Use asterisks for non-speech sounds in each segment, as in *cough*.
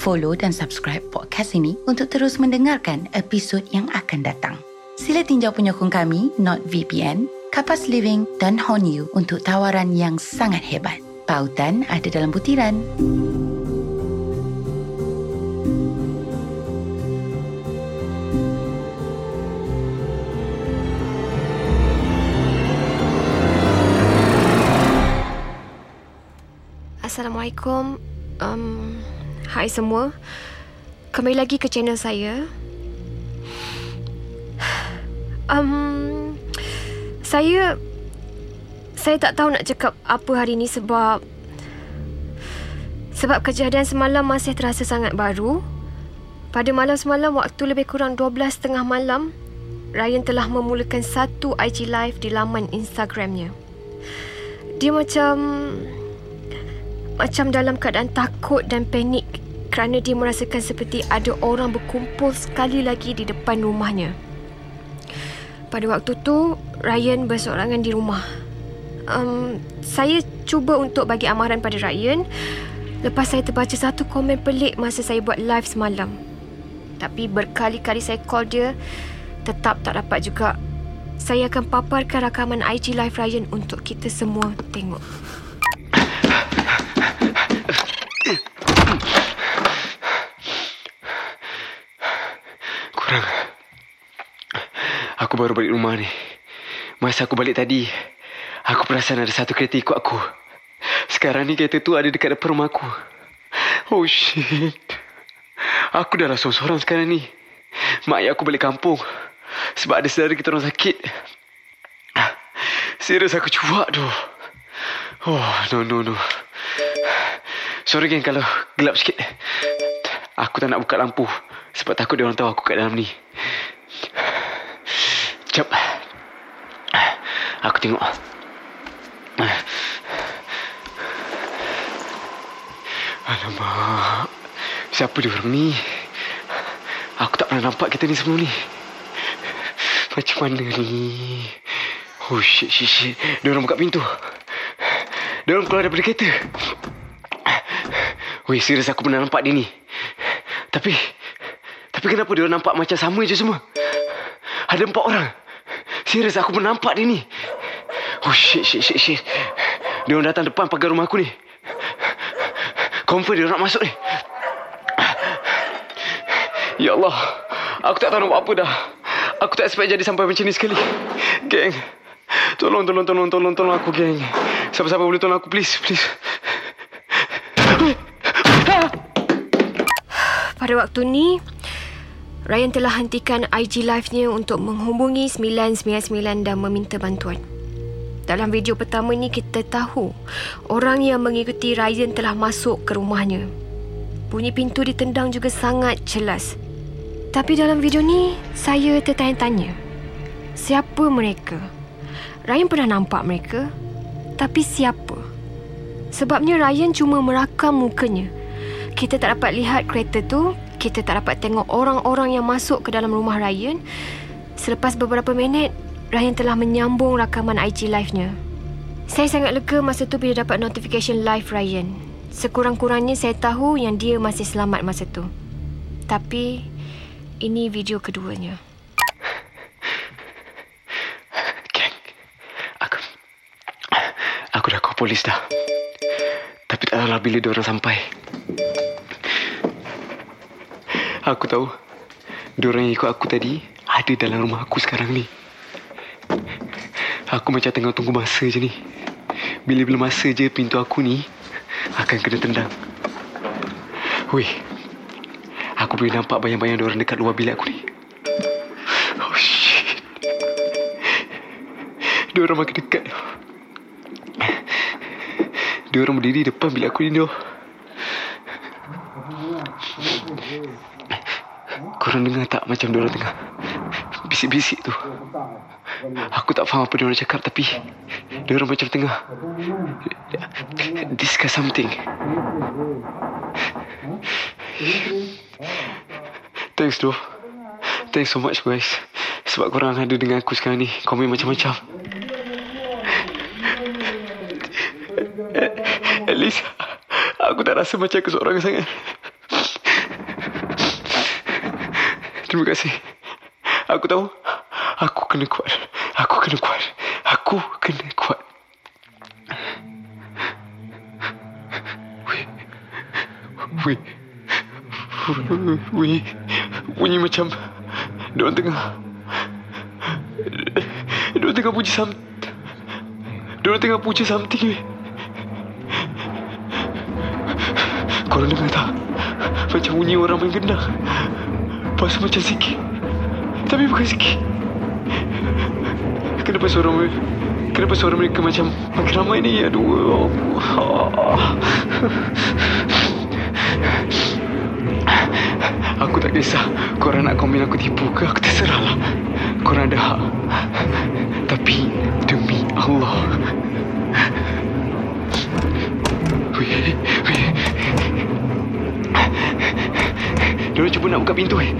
follow dan subscribe podcast ini untuk terus mendengarkan episod yang akan datang. Sila tinjau penyokong kami, NotVPN, Kapas Living dan Honu untuk tawaran yang sangat hebat. Pautan ada dalam butiran. Assalamualaikum. Um, hai semua. Kembali lagi ke channel saya. Um, saya saya tak tahu nak cakap apa hari ni sebab sebab kejadian semalam masih terasa sangat baru. Pada malam semalam waktu lebih kurang 12.30 malam, Ryan telah memulakan satu IG live di laman Instagramnya. Dia macam macam dalam keadaan takut dan panik kerana dia merasakan seperti ada orang berkumpul sekali lagi di depan rumahnya. Pada waktu tu, Ryan berseorangan di rumah. Um, saya cuba untuk bagi amaran pada Ryan lepas saya terbaca satu komen pelik masa saya buat live semalam. Tapi berkali-kali saya call dia, tetap tak dapat juga. Saya akan paparkan rakaman IG live Ryan untuk kita semua tengok. Kurang. Aku baru balik rumah ni. Masa aku balik tadi, aku perasan ada satu kereta ikut aku. Sekarang ni kereta tu ada dekat depan rumah aku. Oh shit. Aku dah rasa seorang sekarang ni. Mak ayah aku balik kampung. Sebab ada saudara kita orang sakit. Serius aku cuak tu. Oh, no, no, no. Sorry geng kalau gelap sikit. Aku tak nak buka lampu. Sebab takut dia orang tahu aku kat dalam ni. Jap. Aku tengok. Alamak. Siapa dia orang ni? Aku tak pernah nampak kita ni sebelum ni. Macam mana ni? Oh shit, shit, shit. Dia orang buka pintu. Dia orang keluar daripada kereta. Weh, serius aku pernah nampak dia ni. Tapi, tapi kenapa dia nampak macam sama je semua? Ada empat orang. Serius aku pernah nampak dia ni. Oh shit, shit, shit, shit. Dia orang datang depan pagar rumah aku ni. Confirm dia nak masuk ni. Ya Allah. Aku tak tahu nak buat apa dah. Aku tak expect jadi sampai macam ni sekali. Geng. Tolong, tolong, tolong, tolong, tolong aku, geng. Siapa-siapa boleh tolong aku, please, please. Pada waktu ni, Ryan telah hentikan IG live-nya untuk menghubungi 999 dan meminta bantuan. Dalam video pertama ni kita tahu orang yang mengikuti Ryan telah masuk ke rumahnya. Bunyi pintu ditendang juga sangat jelas. Tapi dalam video ni saya tertanya-tanya. Siapa mereka? Ryan pernah nampak mereka? Tapi siapa? Sebabnya Ryan cuma merakam mukanya. Kita tak dapat lihat kereta tu, kita tak dapat tengok orang-orang yang masuk ke dalam rumah Ryan. Selepas beberapa minit, Ryan telah menyambung rakaman IG live-nya. Saya sangat lega masa tu bila dapat notification live Ryan. Sekurang-kurangnya saya tahu yang dia masih selamat masa tu. Tapi, ini video keduanya. Geng. Aku... Aku dah call polis dah. Tapi tak tahulah bila dia orang sampai. Aku tahu. Dia orang yang ikut aku tadi ada dalam rumah aku sekarang ni. Aku macam tengah tunggu masa je ni. Bila-bila masa je pintu aku ni akan kena tendang. Weh. Aku boleh nampak bayang-bayang dia orang dekat luar bilik aku ni. Oh shit. Dia orang makin dekat. Dia orang berdiri depan bilik aku ni tu. Korang dengar tak macam dia orang tengah bisik-bisik tu. Aku tak faham apa dia orang cakap tapi dia orang macam tengah discuss something. Thanks tu. Thanks so much guys. Sebab korang ada dengan aku sekarang ni. Komen macam-macam. At least aku tak rasa macam aku seorang sangat. Terima kasih. Aku tahu. Aku kena kuat. Aku kena kuat. Aku kena kuat. Wih. Wih. Bunyi macam... Diorang tengah... Diorang tengah puji some... Diorang tengah puji something. Korang dengar tak? Macam bunyi orang main gendang. Pas macam sikit. Tapi bukan sikit. Kenapa suara mereka... Kenapa suara mereka macam makin ramai ni? Aduh. Aku tak kisah Korang nak komen aku tipu ke Aku terserah lah Korang ada hak Tapi Demi Allah Weh Diorang cuba nak buka pintu eh?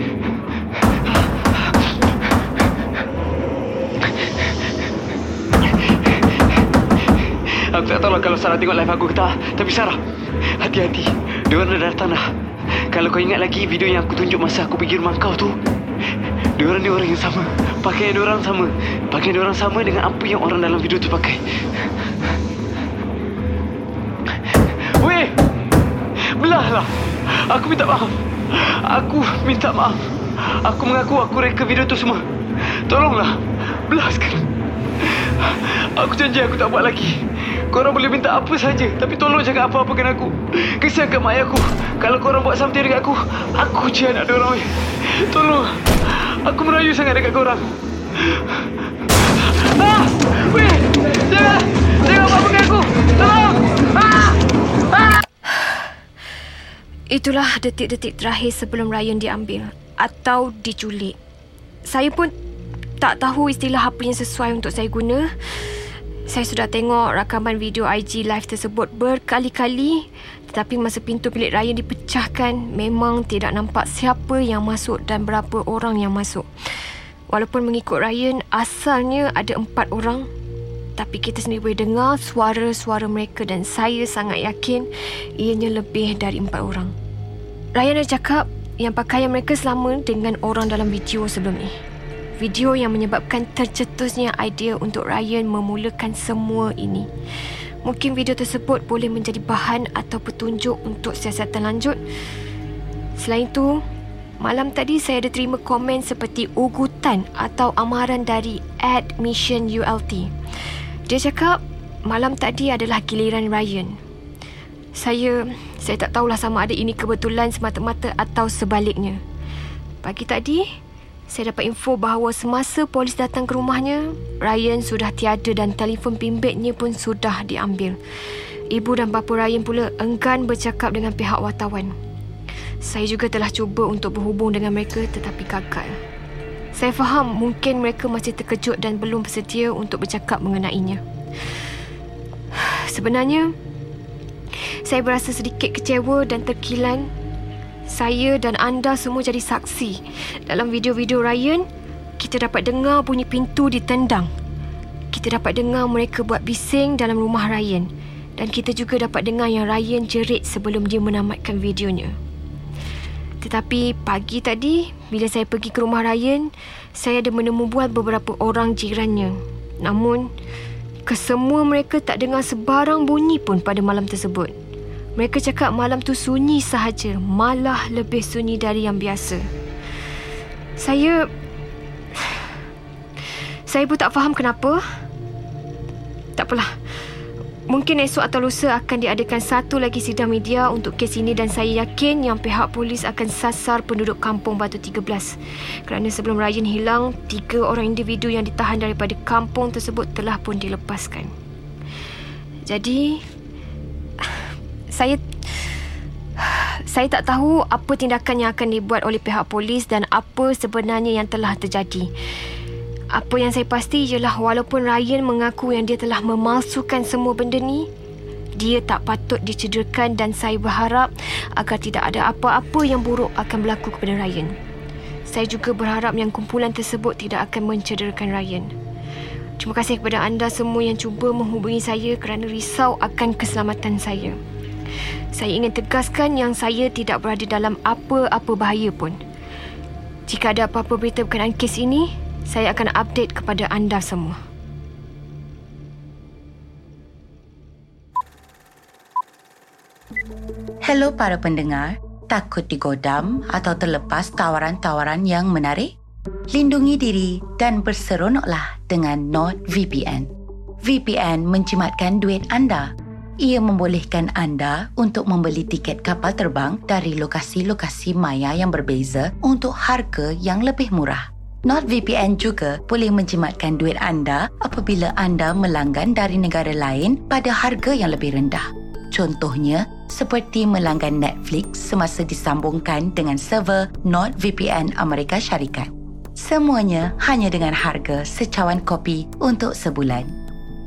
Aku tak tahu lah kalau Sarah tengok live aku ke tak. Tapi Sarah Hati-hati. Diorang dah datang dah. Kalau kau ingat lagi video yang aku tunjuk masa aku pergi rumah kau tu Diorang ni orang yang sama. Pakaian diorang sama. Pakaian diorang sama dengan apa yang orang dalam video tu pakai. Weh! Belahlah Aku minta maaf Aku minta maaf Aku mengaku aku reka video tu semua Tolonglah Belah sekarang Aku janji aku tak buat lagi Korang boleh minta apa saja Tapi tolong jangan apa-apakan aku Kesiankan mak ayah aku Kalau korang buat something dekat aku Aku je anak diorang weh Tolong Aku merayu sangat dekat korang Ah! Weh! Jangan! Jangan apa-apakan aku! Itulah detik-detik terakhir sebelum Ryan diambil atau diculik. Saya pun tak tahu istilah apa yang sesuai untuk saya guna. Saya sudah tengok rakaman video IG live tersebut berkali-kali tetapi masa pintu bilik Ryan dipecahkan memang tidak nampak siapa yang masuk dan berapa orang yang masuk. Walaupun mengikut Ryan asalnya ada empat orang tapi kita sendiri boleh dengar suara-suara mereka dan saya sangat yakin ianya lebih dari empat orang. Ryan ada cakap yang pakaian mereka selama dengan orang dalam video sebelum ni. Video yang menyebabkan tercetusnya idea untuk Ryan memulakan semua ini. Mungkin video tersebut boleh menjadi bahan atau petunjuk untuk siasatan lanjut. Selain itu, malam tadi saya ada terima komen seperti ugutan atau amaran dari Admission ULT. Dia cakap malam tadi adalah giliran Ryan. Saya saya tak tahulah sama ada ini kebetulan semata-mata atau sebaliknya. Pagi tadi, saya dapat info bahawa semasa polis datang ke rumahnya, Ryan sudah tiada dan telefon bimbitnya pun sudah diambil. Ibu dan bapa Ryan pula enggan bercakap dengan pihak wartawan. Saya juga telah cuba untuk berhubung dengan mereka tetapi gagal. Saya faham mungkin mereka masih terkejut dan belum bersedia untuk bercakap mengenainya. Sebenarnya, saya berasa sedikit kecewa dan terkilan saya dan anda semua jadi saksi. Dalam video-video Ryan, kita dapat dengar bunyi pintu ditendang. Kita dapat dengar mereka buat bising dalam rumah Ryan. Dan kita juga dapat dengar yang Ryan jerit sebelum dia menamatkan videonya. Tetapi pagi tadi, bila saya pergi ke rumah Ryan, saya ada menemu buat beberapa orang jirannya. Namun, kesemua mereka tak dengar sebarang bunyi pun pada malam tersebut. Mereka cakap malam tu sunyi sahaja, malah lebih sunyi dari yang biasa. Saya *sighs* saya pun tak faham kenapa. Tak apalah. Mungkin esok atau lusa akan diadakan satu lagi sidang media untuk kes ini dan saya yakin yang pihak polis akan sasar penduduk kampung Batu 13. Kerana sebelum Ryan hilang, tiga orang individu yang ditahan daripada kampung tersebut telah pun dilepaskan. Jadi, saya saya tak tahu apa tindakan yang akan dibuat oleh pihak polis dan apa sebenarnya yang telah terjadi. Apa yang saya pasti ialah walaupun Ryan mengaku yang dia telah memalsukan semua benda ni, dia tak patut dicederakan dan saya berharap agar tidak ada apa-apa yang buruk akan berlaku kepada Ryan. Saya juga berharap yang kumpulan tersebut tidak akan mencederakan Ryan. Terima kasih kepada anda semua yang cuba menghubungi saya kerana risau akan keselamatan saya. Saya ingin tegaskan yang saya tidak berada dalam apa-apa bahaya pun. Jika ada apa-apa berita berkenaan kes ini, saya akan update kepada anda semua. Hello para pendengar, takut digodam atau terlepas tawaran-tawaran yang menarik? Lindungi diri dan berseronoklah dengan NordVPN. VPN menjimatkan duit anda. Ia membolehkan anda untuk membeli tiket kapal terbang dari lokasi-lokasi maya yang berbeza untuk harga yang lebih murah. NordVPN juga boleh menjimatkan duit anda apabila anda melanggan dari negara lain pada harga yang lebih rendah. Contohnya, seperti melanggan Netflix semasa disambungkan dengan server NordVPN Amerika Syarikat. Semuanya hanya dengan harga secawan kopi untuk sebulan.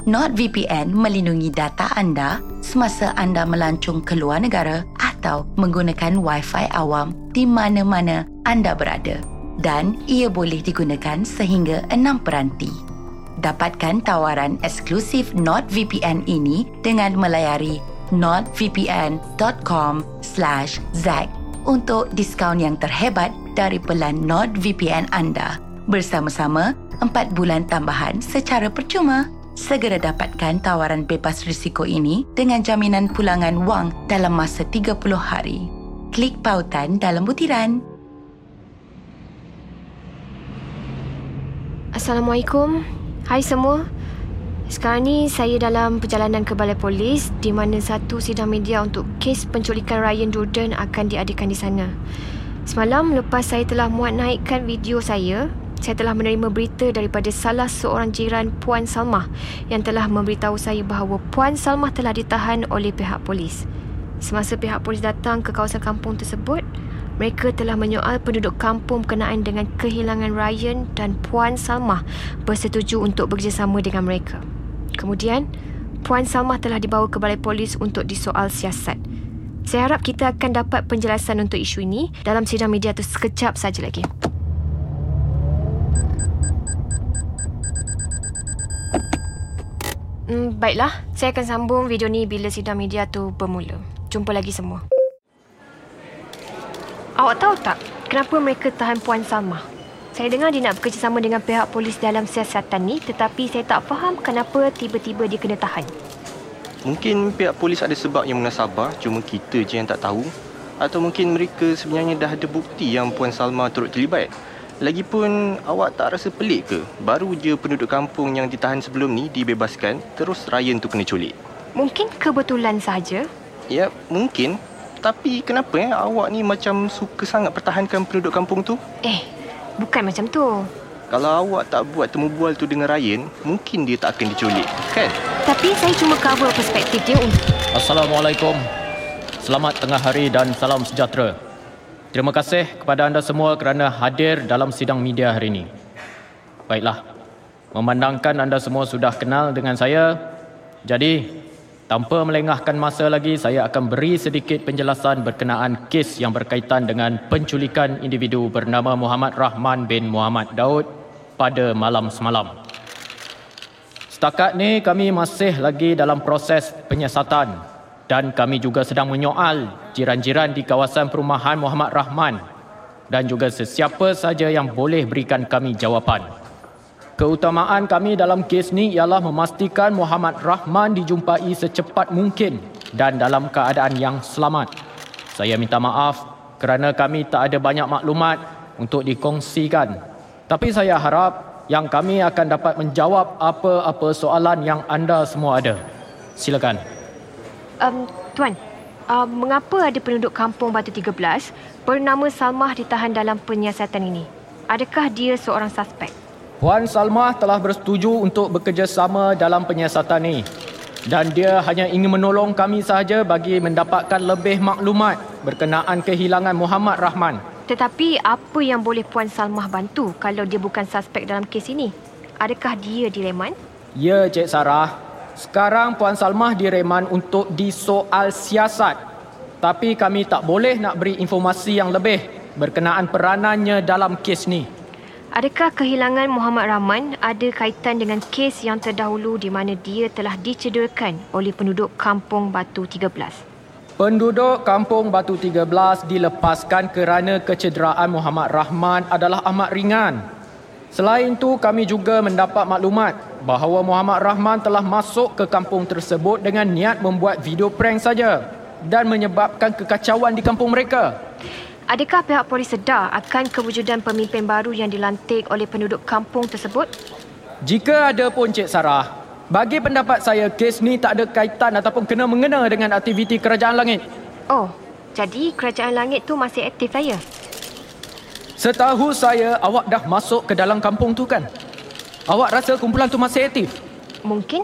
NordVPN melindungi data anda semasa anda melancung ke luar negara atau menggunakan Wi-Fi awam di mana-mana anda berada. Dan ia boleh digunakan sehingga enam peranti. Dapatkan tawaran eksklusif NordVPN ini dengan melayari nordvpn.com slash zack untuk diskaun yang terhebat dari pelan NordVPN anda bersama-sama 4 bulan tambahan secara percuma. Segera dapatkan tawaran bebas risiko ini dengan jaminan pulangan wang dalam masa 30 hari. Klik pautan dalam butiran. Assalamualaikum. Hai semua. Sekarang ni saya dalam perjalanan ke balai polis di mana satu sidang media untuk kes penculikan Ryan Jordan akan diadakan di sana. Semalam lepas saya telah muat naikkan video saya saya telah menerima berita daripada salah seorang jiran Puan Salmah yang telah memberitahu saya bahawa Puan Salmah telah ditahan oleh pihak polis. Semasa pihak polis datang ke kawasan kampung tersebut, mereka telah menyoal penduduk kampung berkenaan dengan kehilangan Ryan dan Puan Salmah bersetuju untuk bekerjasama dengan mereka. Kemudian, Puan Salmah telah dibawa ke balai polis untuk disoal siasat. Saya harap kita akan dapat penjelasan untuk isu ini dalam sidang media itu sekejap saja lagi. Hmm, baiklah, saya akan sambung video ni bila sidang media tu bermula. Jumpa lagi semua. Awak tahu tak kenapa mereka tahan Puan Salma? Saya dengar dia nak bekerjasama dengan pihak polis dalam siasatan ni tetapi saya tak faham kenapa tiba-tiba dia kena tahan. Mungkin pihak polis ada sebab yang munasabah cuma kita je yang tak tahu. Atau mungkin mereka sebenarnya dah ada bukti yang Puan Salma turut terlibat. Lagipun awak tak rasa pelik ke? Baru je penduduk kampung yang ditahan sebelum ni dibebaskan, terus Ryan tu kena culik. Mungkin kebetulan saja. Ya, mungkin. Tapi kenapa eh awak ni macam suka sangat pertahankan penduduk kampung tu? Eh, bukan macam tu. Kalau awak tak buat temu bual tu dengan Ryan, mungkin dia tak akan diculik, kan? Tapi saya cuma cover perspektif dia untuk... Assalamualaikum. Selamat tengah hari dan salam sejahtera. Terima kasih kepada anda semua kerana hadir dalam sidang media hari ini. Baiklah, memandangkan anda semua sudah kenal dengan saya, jadi tanpa melengahkan masa lagi, saya akan beri sedikit penjelasan berkenaan kes yang berkaitan dengan penculikan individu bernama Muhammad Rahman bin Muhammad Daud pada malam semalam. Setakat ni kami masih lagi dalam proses penyiasatan dan kami juga sedang menyoal jiran-jiran di kawasan perumahan Muhammad Rahman dan juga sesiapa saja yang boleh berikan kami jawapan. Keutamaan kami dalam kes ni ialah memastikan Muhammad Rahman dijumpai secepat mungkin dan dalam keadaan yang selamat. Saya minta maaf kerana kami tak ada banyak maklumat untuk dikongsikan. Tapi saya harap yang kami akan dapat menjawab apa-apa soalan yang anda semua ada. Silakan. Um, Tuan, uh, mengapa ada penduduk kampung Batu 13 bernama Salmah ditahan dalam penyiasatan ini? Adakah dia seorang suspek? Puan Salmah telah bersetuju untuk bekerjasama dalam penyiasatan ini dan dia hanya ingin menolong kami sahaja bagi mendapatkan lebih maklumat berkenaan kehilangan Muhammad Rahman. Tetapi apa yang boleh Puan Salmah bantu kalau dia bukan suspek dalam kes ini? Adakah dia direman? Ya, Cik Sarah. Sekarang Puan Salmah direman untuk disoal siasat. Tapi kami tak boleh nak beri informasi yang lebih berkenaan peranannya dalam kes ni. Adakah kehilangan Muhammad Rahman ada kaitan dengan kes yang terdahulu di mana dia telah dicederakan oleh penduduk kampung Batu 13? Penduduk kampung Batu 13 dilepaskan kerana kecederaan Muhammad Rahman adalah amat ringan. Selain itu, kami juga mendapat maklumat bahawa Muhammad Rahman telah masuk ke kampung tersebut dengan niat membuat video prank saja dan menyebabkan kekacauan di kampung mereka. Adakah pihak polis sedar akan kewujudan pemimpin baru yang dilantik oleh penduduk kampung tersebut? Jika ada pun Cik Sarah, bagi pendapat saya, kes ni tak ada kaitan ataupun kena-mengena dengan aktiviti Kerajaan Langit. Oh, jadi Kerajaan Langit tu masih aktif saya? Setahu saya, awak dah masuk ke dalam kampung tu kan? Awak rasa kumpulan tu masih aktif? Mungkin.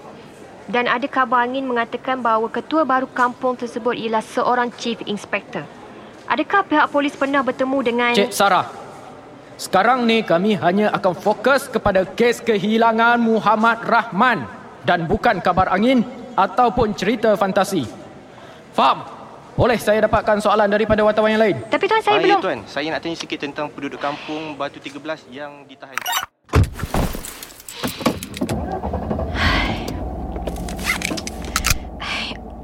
Dan ada kabar angin mengatakan bahawa ketua baru kampung tersebut ialah seorang chief inspector. Adakah pihak polis pernah bertemu dengan... Cik Sarah, sekarang ni kami hanya akan fokus kepada kes kehilangan Muhammad Rahman dan bukan kabar angin ataupun cerita fantasi. Faham? Boleh saya dapatkan soalan daripada wartawan yang lain? Tapi tuan saya Ah, belum... Tuan. Saya nak tanya sikit tentang penduduk kampung Batu 13 yang ditahan.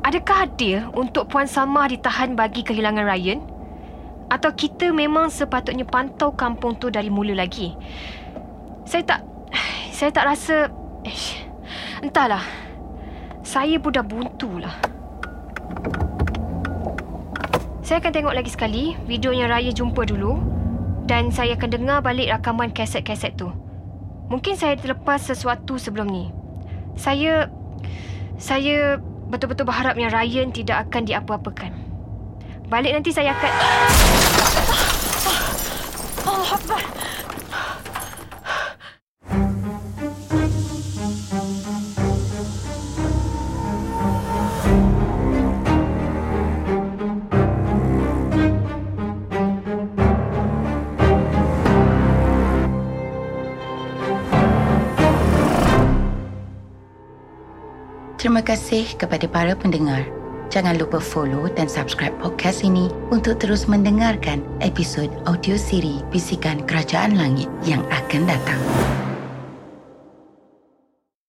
Adakah adil untuk Puan Salma ditahan bagi kehilangan Ryan? Atau kita memang sepatutnya pantau kampung tu dari mula lagi? Saya tak... Saya tak rasa... Ish, entahlah. Saya pun dah buntu lah. Saya akan tengok lagi sekali video yang Raya jumpa dulu dan saya akan dengar balik rakaman kaset-kaset tu. Mungkin saya terlepas sesuatu sebelum ni. Saya... Saya betul-betul berharap yang Ryan tidak akan diapa-apakan. Balik nanti saya akan... Akbar. Terima kasih kepada para pendengar. Jangan lupa follow dan subscribe podcast ini untuk terus mendengarkan episod audio siri Bisikan Kerajaan Langit yang akan datang.